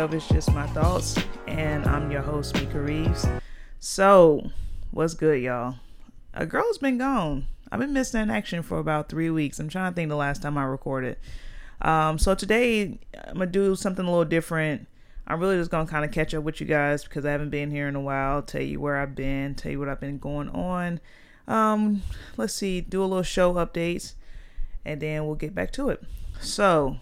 of It's Just My Thoughts, and I'm your host, Mika Reeves. So, what's good, y'all? A girl's been gone. I've been missing in action for about three weeks. I'm trying to think the last time I recorded. Um, so today I'm gonna do something a little different. I'm really just gonna kind of catch up with you guys because I haven't been here in a while. Tell you where I've been, tell you what I've been going on. Um, let's see, do a little show updates, and then we'll get back to it. So,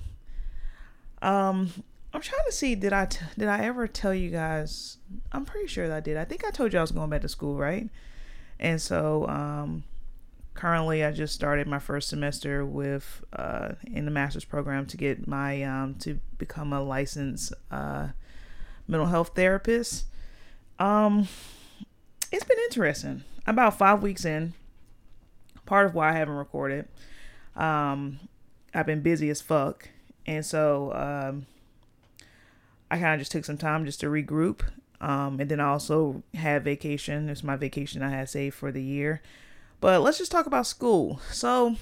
um, I'm trying to see did I t- did I ever tell you guys? I'm pretty sure I did. I think I told you I was going back to school, right? And so, um, currently I just started my first semester with uh, in the master's program to get my um, to become a licensed uh, mental health therapist. Um, it's been interesting. About five weeks in, part of why I haven't recorded. Um, I've been busy as fuck, and so um, I kind of just took some time just to regroup. Um, and then I also had vacation. It's my vacation I had saved for the year. But let's just talk about school. So,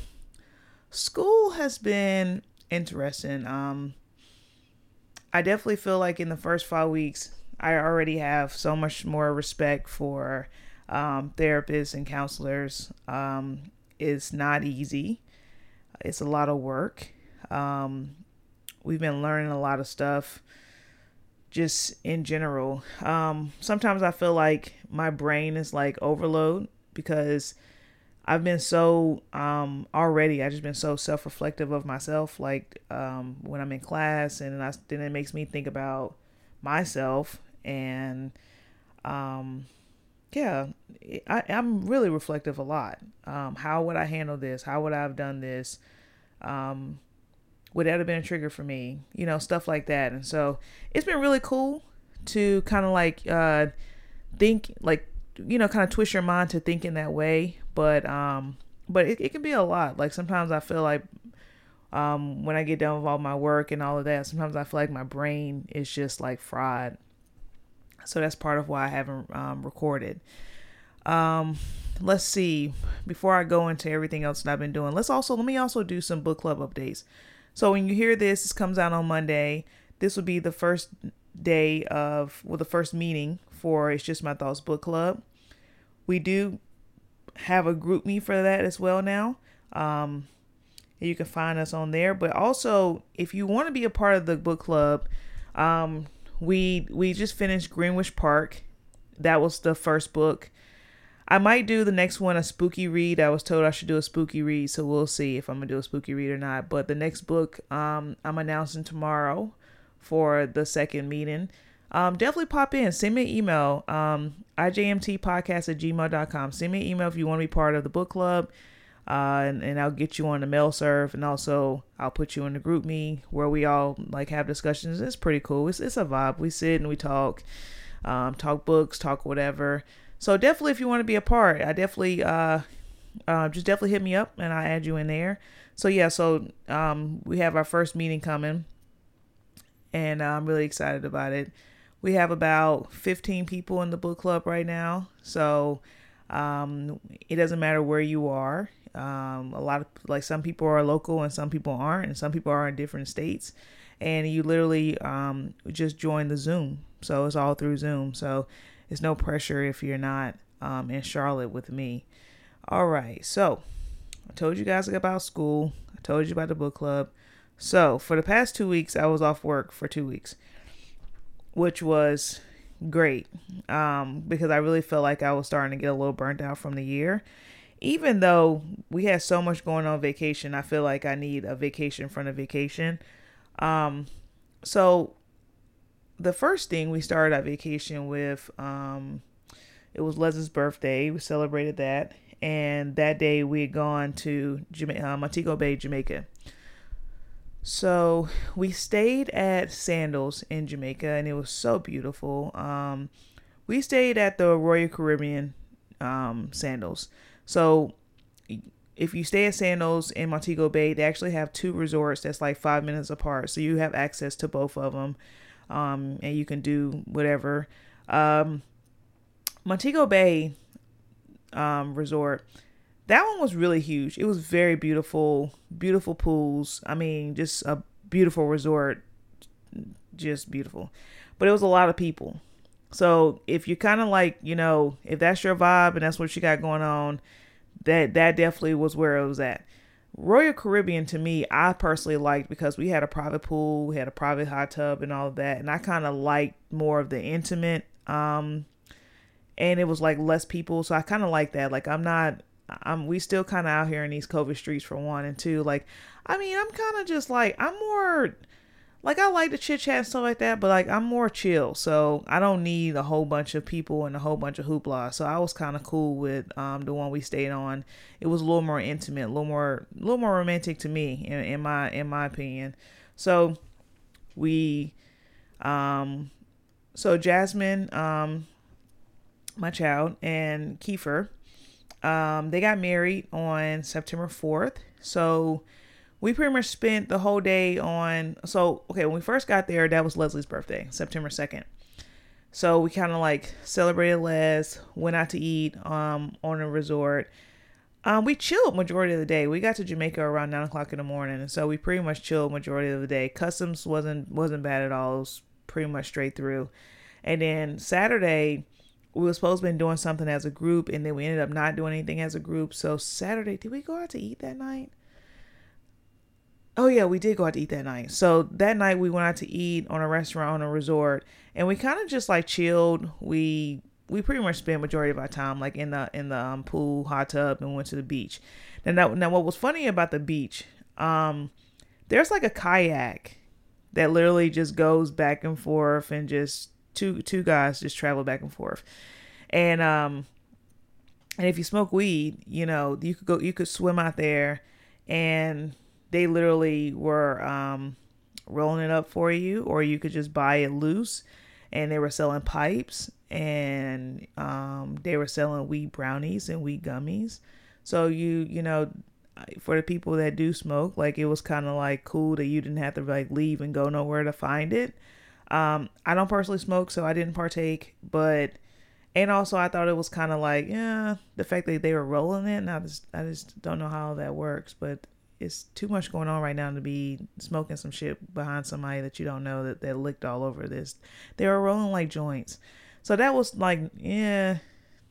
school has been interesting. Um, I definitely feel like in the first five weeks, I already have so much more respect for um, therapists and counselors. Um, it's not easy, it's a lot of work. Um, we've been learning a lot of stuff just in general. Um, sometimes I feel like my brain is like overload because I've been so um already I just been so self-reflective of myself like um when I'm in class and I, then it makes me think about myself and um yeah I, I'm really reflective a lot um how would I handle this how would I have done this um would that have been a trigger for me? You know stuff like that. And so it's been really cool to kind of like uh think like you know kind of twist your mind to thinking that way. But um but it, it can be a lot. Like sometimes i feel like um when i get done with all my work and all of that sometimes i feel like my brain is just like fried. So that's part of why i haven't um, recorded. Um let's see. Before i go into everything else that i've been doing let's also let me also do some book club updates so when you hear this this comes out on monday this will be the first day of well the first meeting for it's just my thoughts book club we do have a GroupMe for that as well now. Um, you can find us on there. But also, if you want to be a part of the book club, um, we we just finished Greenwich Park. That was the first book. I might do the next one a spooky read. I was told I should do a spooky read, so we'll see if I'm gonna do a spooky read or not. But the next book, um, I'm announcing tomorrow for the second meeting um, definitely pop in. Send me an email. Um, IJMTpodcast at gmail.com. Send me an email if you want to be part of the book club. Uh, and, and I'll get you on the mail serve and also I'll put you in the GroupMe where we all like have discussions. It's pretty cool. It's, it's a vibe. We sit and we talk, um, talk books, talk whatever. So definitely if you want to be a part, I definitely, uh, uh, just definitely hit me up and I'll add you in there. So yeah, so, um, we have our first meeting coming and I'm really excited about it we have about 15 people in the book club right now. So um, it doesn't matter where you are. Um, a lot of like some people are local and some people aren't, and some people are in different states. And you literally um, just join the Zoom. So it's all through Zoom. So it's no pressure if you're not um, in Charlotte with me. All right. So I told you guys about school. I told you about the book club. So for the past two weeks, I was off work for two weeks which was great um, because I really felt like I was starting to get a little burnt out from the year. Even though we had so much going on vacation, I feel like I need a vacation from a vacation. Um, so the first thing we started our vacation with, um, it was Leslie's birthday. We celebrated that, and that day we had gone to Jama- uh, Montego Bay, Jamaica. So we stayed at Sandals in Jamaica, and it was so beautiful. Um, we stayed at the Royal Caribbean um, Sandals. So if you stay at Sandals in Montego Bay, they actually have two resorts that's like five minutes apart. So you have access to both of them, um, and you can do whatever. Um, Montego Bay um, Resort that one was really huge. It was very beautiful, beautiful pools. I mean, just a beautiful resort. just beautiful. But it was a lot of people. So if you kind of like, you know, if that's your vibe and that's what you got going on, that that definitely was where it was at. Royal Caribbean to me, I personally liked because we had a private pool, we had a private hot tub and all of that, and I kind of liked more of the intimate um and it was like less people, so I kind of like that. Like I'm not I'm we still kind of out here in these COVID streets for one and two. Like I mean, I'm kind of just like I'm more like I like to chit chat and stuff like that, but like I'm more chill, so I don't need a whole bunch of people and a whole bunch of hoopla. So I was kind of cool with um, the one we stayed on. It was a little more intimate, a little more, a little more romantic to me, in, in my in my opinion. So we, um, so Jasmine, um, my child, and Kiefer, um, they got married on September fourth. So we pretty much spent the whole day on so okay when we first got there that was leslie's birthday september 2nd so we kind of like celebrated les went out to eat um on a resort. Um we chilled majority of the day. We got to jamaica around 9 o'clock in the morning and so we pretty much chilled majority of the day. Customs wasn't wasn't bad at all. It was pretty much straight through. And then saturday we were supposed to be doing something as a group and then we ended up not doing anything as a group. So saturday did we go out to eat that night Oh yeah, we did go out to eat that night. So that night we went out to eat on a restaurant on a resort, and we kind of just like chilled. We we pretty much spent majority of our time like in the in the um, pool, hot tub, and went to the beach. And now, now what was funny about the beach? Um, there's like a kayak that literally just goes back and forth, and just two two guys just travel back and forth, and um, and if you smoke weed, you know you could go you could swim out there and they literally were um, rolling it up for you, or you could just buy it loose. And they were selling pipes and um, they were selling weed brownies and weed gummies. So you, you know, for the people that do smoke, like it was kind of like cool that you didn't have to like leave and go nowhere to find it. Um, I don't personally smoke, so I didn't partake, but and also I thought it was kind of like yeah, the fact that they were rolling it. Now I just I just don't know how that works, but it's too much going on right now to be smoking some shit behind somebody that you don't know that that licked all over this. They were rolling like joints. So that was like, yeah,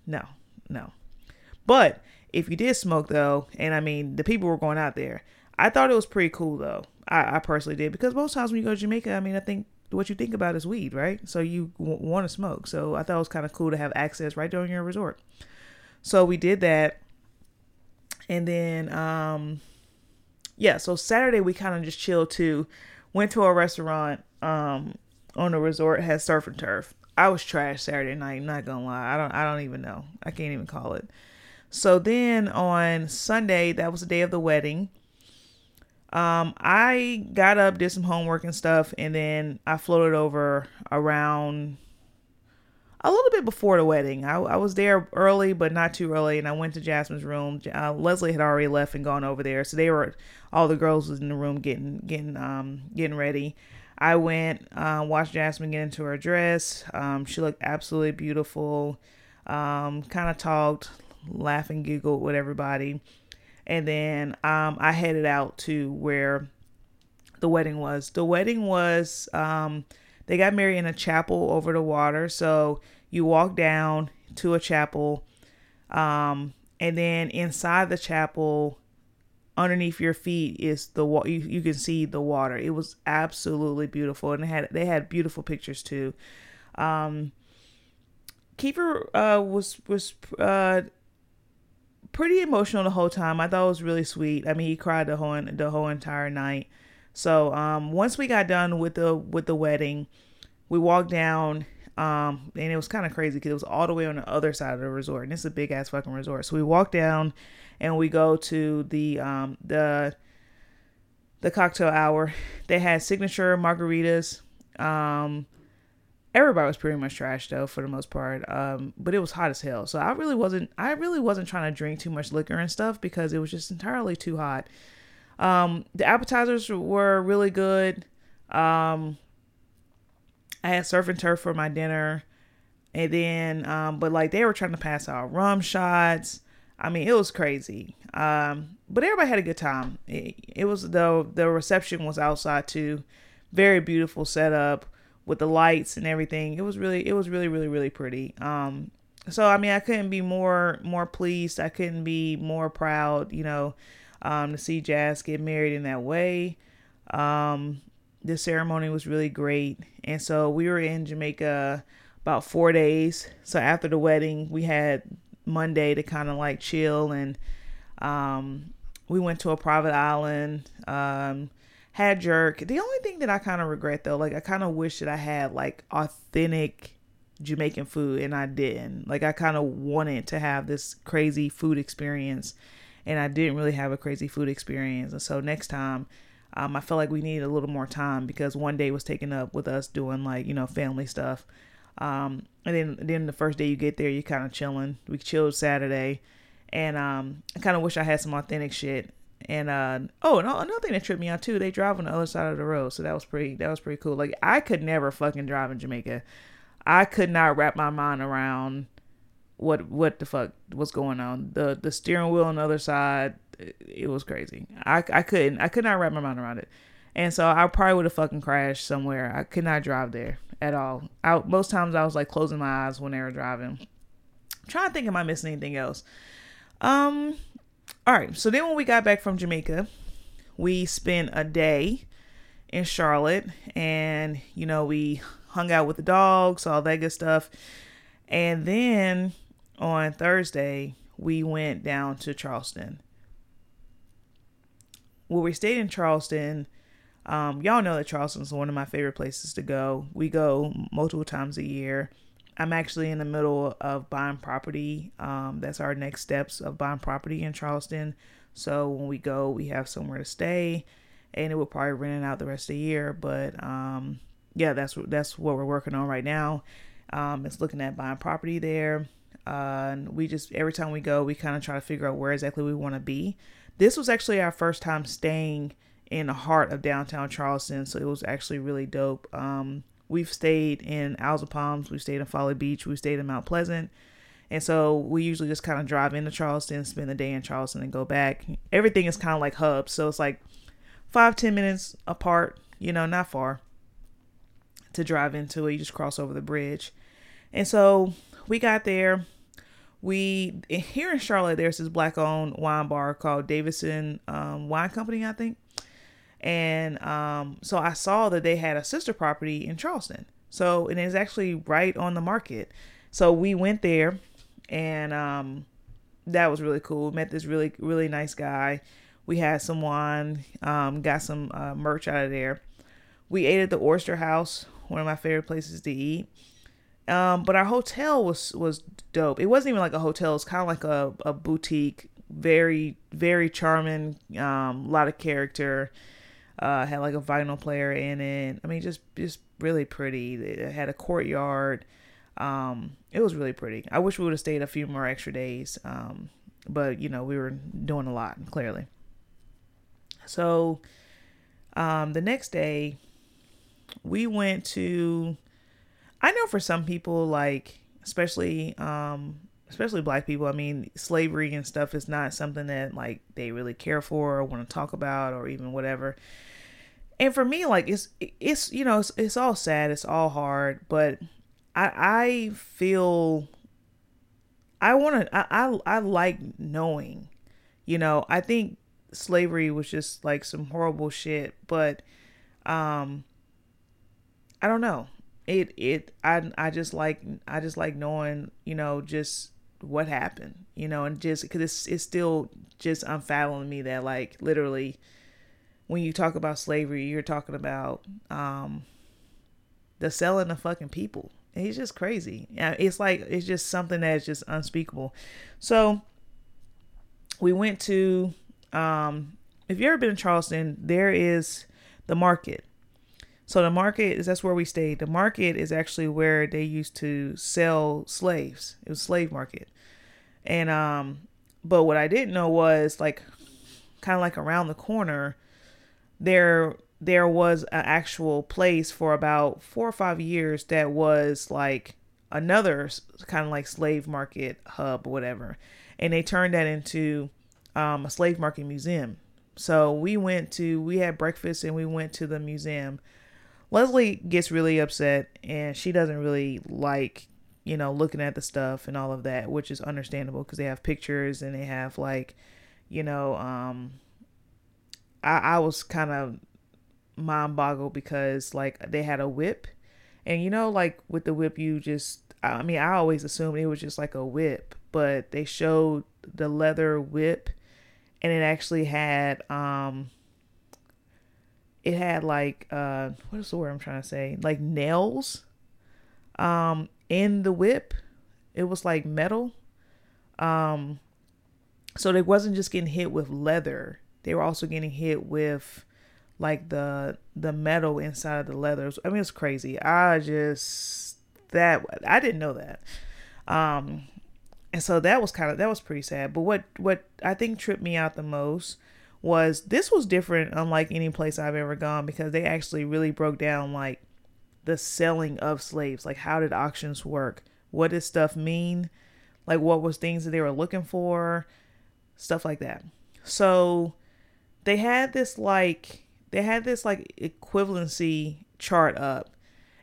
no, no. But if you did smoke though, and I mean the people were going out there, I thought it was pretty cool though. I, I personally did because most times when you go to Jamaica, I mean I think what you think about is weed, right? So you w- want to smoke. So I thought it was kind of cool to have access right during your resort. So we did that, and then um yeah, so Saturday we kind of just chilled too. Went to a restaurant um on a resort had surf and turf. I was trash Saturday night, not gonna lie. I don't I don't even know. I can't even call it. So then on Sunday, that was the day of the wedding. Um, I got up, did some homework and stuff, and then I floated over around a little bit before the wedding. I, I was there early, but not too early, and I went to Jasmine's room. Uh, Leslie had already left and gone over there, so they were all the girls was in the room getting getting um getting ready. I went uh, watched Jasmine get into her dress. Um, she looked absolutely beautiful. Um, kind of talked, laughed and giggled with everybody, and then um, I headed out to where the wedding was. The wedding was um, they got married in a chapel over the water, so you walk down to a chapel um, and then inside the chapel underneath your feet is the water you, you can see the water. It was absolutely beautiful and they had they had beautiful pictures too. Um Kiefer uh was was uh pretty emotional the whole time. I thought it was really sweet. I mean he cried the whole the whole entire night so um once we got done with the with the wedding we walked down um, and it was kind of crazy because it was all the way on the other side of the resort, and it's a big ass fucking resort. So we walk down, and we go to the um the the cocktail hour. They had signature margaritas. Um, everybody was pretty much trash though for the most part. Um, but it was hot as hell. So I really wasn't I really wasn't trying to drink too much liquor and stuff because it was just entirely too hot. Um, the appetizers were really good. Um, I had surf and turf for my dinner. And then, um, but like they were trying to pass out rum shots. I mean, it was crazy. Um, but everybody had a good time. It, it was though the reception was outside too, very beautiful setup. with the lights and everything. It was really, it was really, really, really pretty. Um, so I mean, I couldn't be more more pleased. I couldn't be more proud, you know, um, to see Jazz get married in that way. Um, the ceremony was really great, and so we were in Jamaica about four days. So after the wedding, we had Monday to kind of like chill, and um, we went to a private island. Um, had jerk. The only thing that I kind of regret though, like I kind of wish that I had like authentic Jamaican food and I didn't. Like I kind of wanted to have this crazy food experience and I didn't really have a crazy food experience. And so next time um, I felt like we needed a little more time because one day was taken up with us doing like, you know, family stuff. Um, and then then the first day you get there, you're kind of chilling. We chilled Saturday, and um, I kind of wish I had some authentic shit. And uh, oh, and another thing that tripped me out too, they drive on the other side of the road, so that was pretty that was pretty cool. Like I could never fucking drive in Jamaica. I could not wrap my mind around what what the fuck was going on. The the steering wheel on the other side, it, was crazy. I I couldn't I could not wrap my mind around it. And so I probably would have fucking crashed somewhere. I could not drive there at all. I most times I was like closing my eyes when they were driving. I'm trying to think am I missing anything else? Um all right. So then when we got back from Jamaica, we spent a day in Charlotte and you know we hung out with the dogs, all that good stuff. And then on Thursday, we went down to Charleston. Well, we stayed in Charleston. Um, y'all know that Charleston is one of my favorite places to go. We go multiple times a year. I'm actually in the middle of buying property. Um, that's our next steps of buying property in Charleston. So when we go, we have somewhere to stay, and it will probably rent it out the rest of the year. But um, yeah, that's that's what we're working on right now. Um, it's looking at buying property there. Uh, and we just every time we go, we kind of try to figure out where exactly we want to be. This was actually our first time staying in the heart of downtown Charleston, so it was actually really dope. Um, we've stayed in of Palms, we've stayed in Folly Beach, we've stayed in Mount Pleasant, and so we usually just kind of drive into Charleston, spend the day in Charleston, and go back. Everything is kind of like hubs, so it's like five ten minutes apart, you know, not far to drive into it. You just cross over the bridge. And so we got there. We here in Charlotte, there's this black owned wine bar called Davidson um, Wine Company, I think. And um, so I saw that they had a sister property in Charleston. So and it's actually right on the market. So we went there, and um, that was really cool. Met this really really nice guy. We had some wine, um, got some uh, merch out of there. We ate at the Oyster House, one of my favorite places to eat. Um, but our hotel was was dope. It wasn't even like a hotel. It's kind of like a, a boutique. Very very charming. Um, a lot of character. Uh, had like a vinyl player in it. I mean, just just really pretty. It had a courtyard. Um, it was really pretty. I wish we would have stayed a few more extra days. Um, but you know we were doing a lot clearly. So, um, the next day we went to I know for some people like especially um especially black people, I mean, slavery and stuff is not something that like they really care for or want to talk about or even whatever. And for me like it's it's you know, it's, it's all sad, it's all hard, but I I feel I want to I, I I like knowing. You know, I think slavery was just like some horrible shit, but um I don't know. It it I I just like I just like knowing you know just what happened you know and just because it's it's still just unfathoming me that like literally when you talk about slavery you're talking about um the selling of fucking people. It's just crazy. It's like it's just something that's just unspeakable. So we went to um if you ever been in charleston there is the market so the market is that's where we stayed. The market is actually where they used to sell slaves. It was slave market. And um but what I didn't know was like kind of like around the corner there there was an actual place for about 4 or 5 years that was like another kind of like slave market hub or whatever. And they turned that into um, a slave market museum. So we went to we had breakfast and we went to the museum Leslie gets really upset and she doesn't really like, you know, looking at the stuff and all of that, which is understandable because they have pictures and they have like, you know, um I, I was kind of mind boggled because like they had a whip. And you know like with the whip you just I mean I always assumed it was just like a whip, but they showed the leather whip and it actually had um it had like uh what is the word I'm trying to say? Like nails um in the whip. It was like metal. Um so they wasn't just getting hit with leather. They were also getting hit with like the the metal inside of the leather. I mean it's crazy. I just that I didn't know that. Um and so that was kind of that was pretty sad. But what what I think tripped me out the most was this was different unlike any place I've ever gone because they actually really broke down like the selling of slaves. Like how did auctions work? What did stuff mean? Like what was things that they were looking for? Stuff like that. So they had this like they had this like equivalency chart up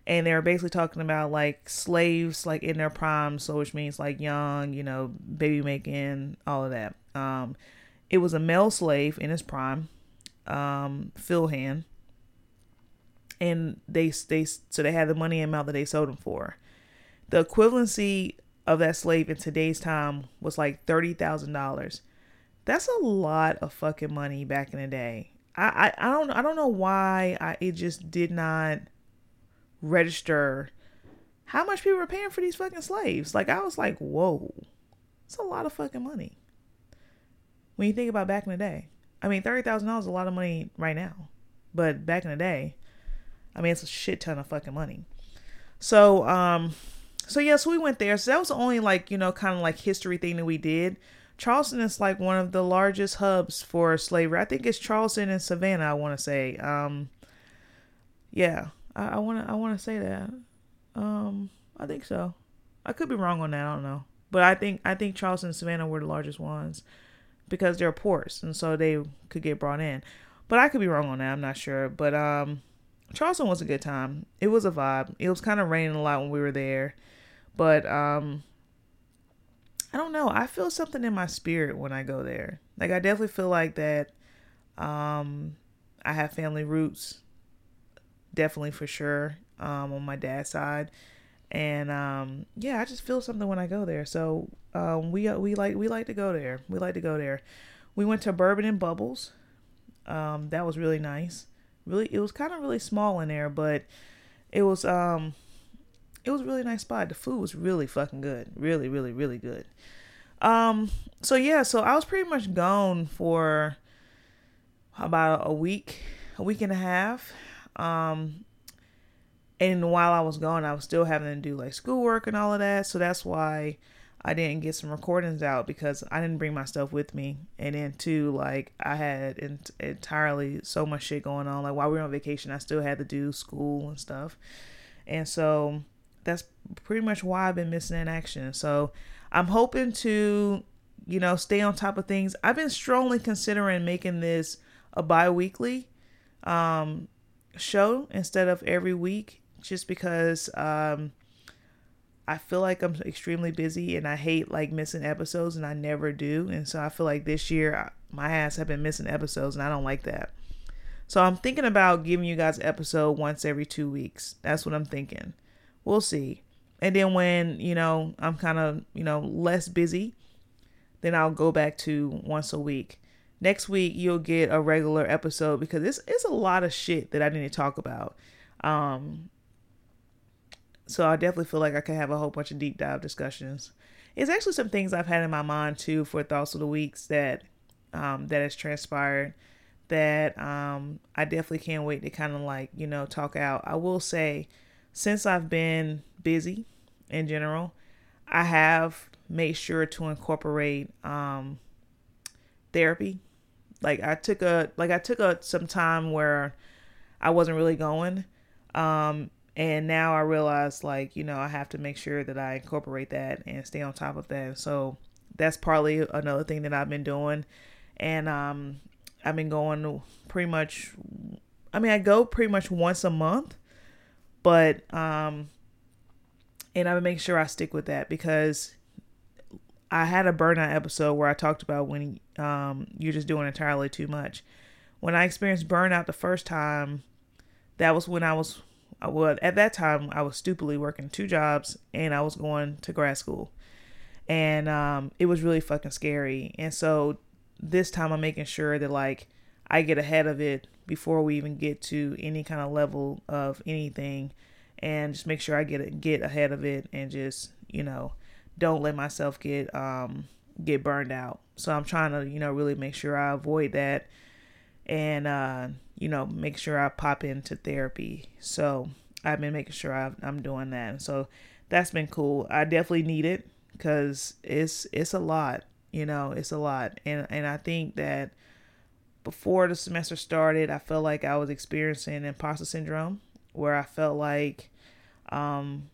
and they were basically talking about like slaves like in their prime so which means like young you know baby making all of that um it was a male slave in his prime, um, Philhan, and they they so they had the money amount that they sold him for. The equivalency of that slave in today's time was like thirty thousand dollars. That's a lot of fucking money back in the day. I, I, I don't I don't know why I it just did not register how much people were paying for these fucking slaves. Like I was like, whoa, it's a lot of fucking money when you think about back in the day. I mean, thirty thousand dollars is a lot of money right now, but back in the day, I mean, it's a shit ton of fucking money. So, um, so yeah, so we went there. So that was only like you know kind of like history thing that we did. Charleston is like one of the largest hubs for slavery. I think it's Charleston and Savannah. I want to say. Um, yeah, I want to I want to say that. Um, I think so. I could be wrong on that. I don't know, but I think I think Charleston and Savannah were the largest ones because they're ports and so they could get brought in. But I could be wrong on that. I'm not sure. But um, Charleston was a good time. It was a vibe. It was kind of raining a lot when we were there, but um, I don't know. I feel something in my spirit when I go there. Like I definitely feel like that. Um, I have family roots, definitely for sure. Um, on my dad's side, and um, yeah, I just feel something when I go there. So um, we uh, we like we like to go there. We like to go there. We went to Bourbon and Bubbles. Um, that was really nice. Really, it was kind of really small in there, but it was um, it was really nice spot. The food was really fucking good. Really, really, really good. Um, so yeah, so I was pretty much gone for about a week, a week and a half. Um, and while I was gone, I was still having to do like schoolwork and all of that. So that's why I didn't get some recordings out because I didn't bring my stuff with me. And then too, like I had ent- entirely so much shit going on. Like while we were on vacation, I still had to do school and stuff. And so that's pretty much why I've been missing in action. So I'm hoping to, you know, stay on top of things. I've been strongly considering making this a bi-weekly um, show instead of every week just because um, I feel like I'm extremely busy and I hate like missing episodes and I never do. And so I feel like this year my ass have been missing episodes and I don't like that. So I'm thinking about giving you guys episode once every two weeks. That's what I'm thinking. We'll see. And then when, you know, I'm kind of, you know, less busy, then I'll go back to once a week. Next week you'll get a regular episode because it's it's a lot of shit that I need to talk about. Um so I definitely feel like I could have a whole bunch of deep dive discussions. It's actually some things I've had in my mind too for thoughts of the weeks that um, that has transpired that um, I definitely can't wait to kind of like you know talk out. I will say, since I've been busy in general, I have made sure to incorporate um, therapy. Like I took a like I took a some time where I wasn't really going. Um, and now I realize like you know I have to make sure that I incorporate that and stay on top of that. So that's partly another thing that I've been doing, and um, I've been going pretty much. I mean, I go pretty much once a month, But um and gonna make sure I stick with that because I had a burnout episode where I talked about when um you're just doing entirely too much. When I experienced burnout the first time, that was when I was well at that time I was stupidly working two jobs and I was going to grad school. And um it was really fucking scary. And so this time I'm making sure that like I get ahead of it before we even get to any kind of level of anything and just make sure I get get ahead of it and just, you know, don't let myself get um get burned out. So I'm trying to, you know, really make sure I avoid that and uh, you know, make sure I pop into therapy. So I've been making sure i am doing that. So that's been cool. I definitely need it because it's it's a lot. You know, it's a lot, and and I think that before the semester started, I felt like I was experiencing imposter syndrome, where I felt like, um,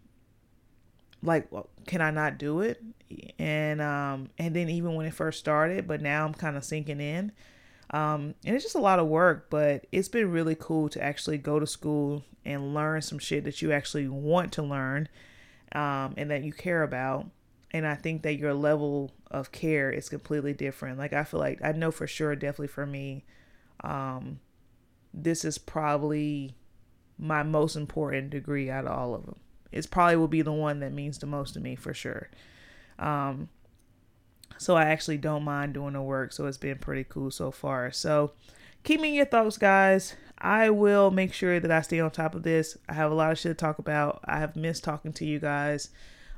like can I not do it? And um, and then even when it first started, but now I'm kind of sinking in. Um, and it's just a lot of work, but it's been really cool to actually go to school and learn some shit that you actually want to learn um, and that you care about and I think that your level of care is completely different. Like I feel like I know for sure, definitely for me, um, this is probably my most important degree out of all of them. It's probably will be the one that means the most to me for sure. Um, so I actually don't mind doing the work. So it's been pretty cool so far. So keep me in your thoughts, guys. I will make sure that I stay on top of this. I have a lot of shit to talk about. I have missed talking to you guys.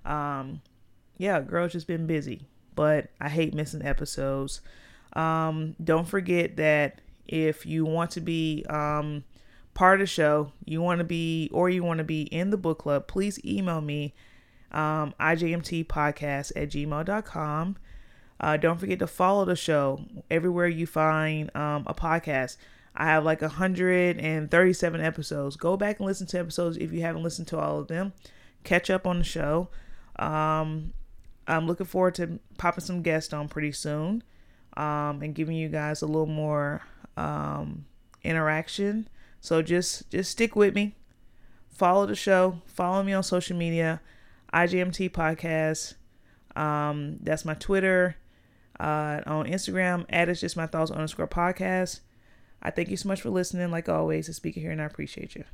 Um, yeah, girl's just been busy, but I hate missing episodes. Um, don't forget that if you want to be um, part of the show, you want to be, or you want to be in the book club, please email me, um, ijmtpodcast at gmail.com. Uh, don't forget to follow the show everywhere you find um, a podcast. I have like 137 episodes. Go back and listen to episodes if you haven't listened to all of them. Catch up on the show. Um, I'm looking forward to popping some guests on pretty soon um, and giving you guys a little more um, interaction. So just just stick with me. Follow the show. Follow me on social media. IGMT Podcast. Um, that's my Twitter. Uh, on Instagram, at it's just my thoughts underscore podcast. I thank you so much for listening. Like always, a speaker here, and I appreciate you.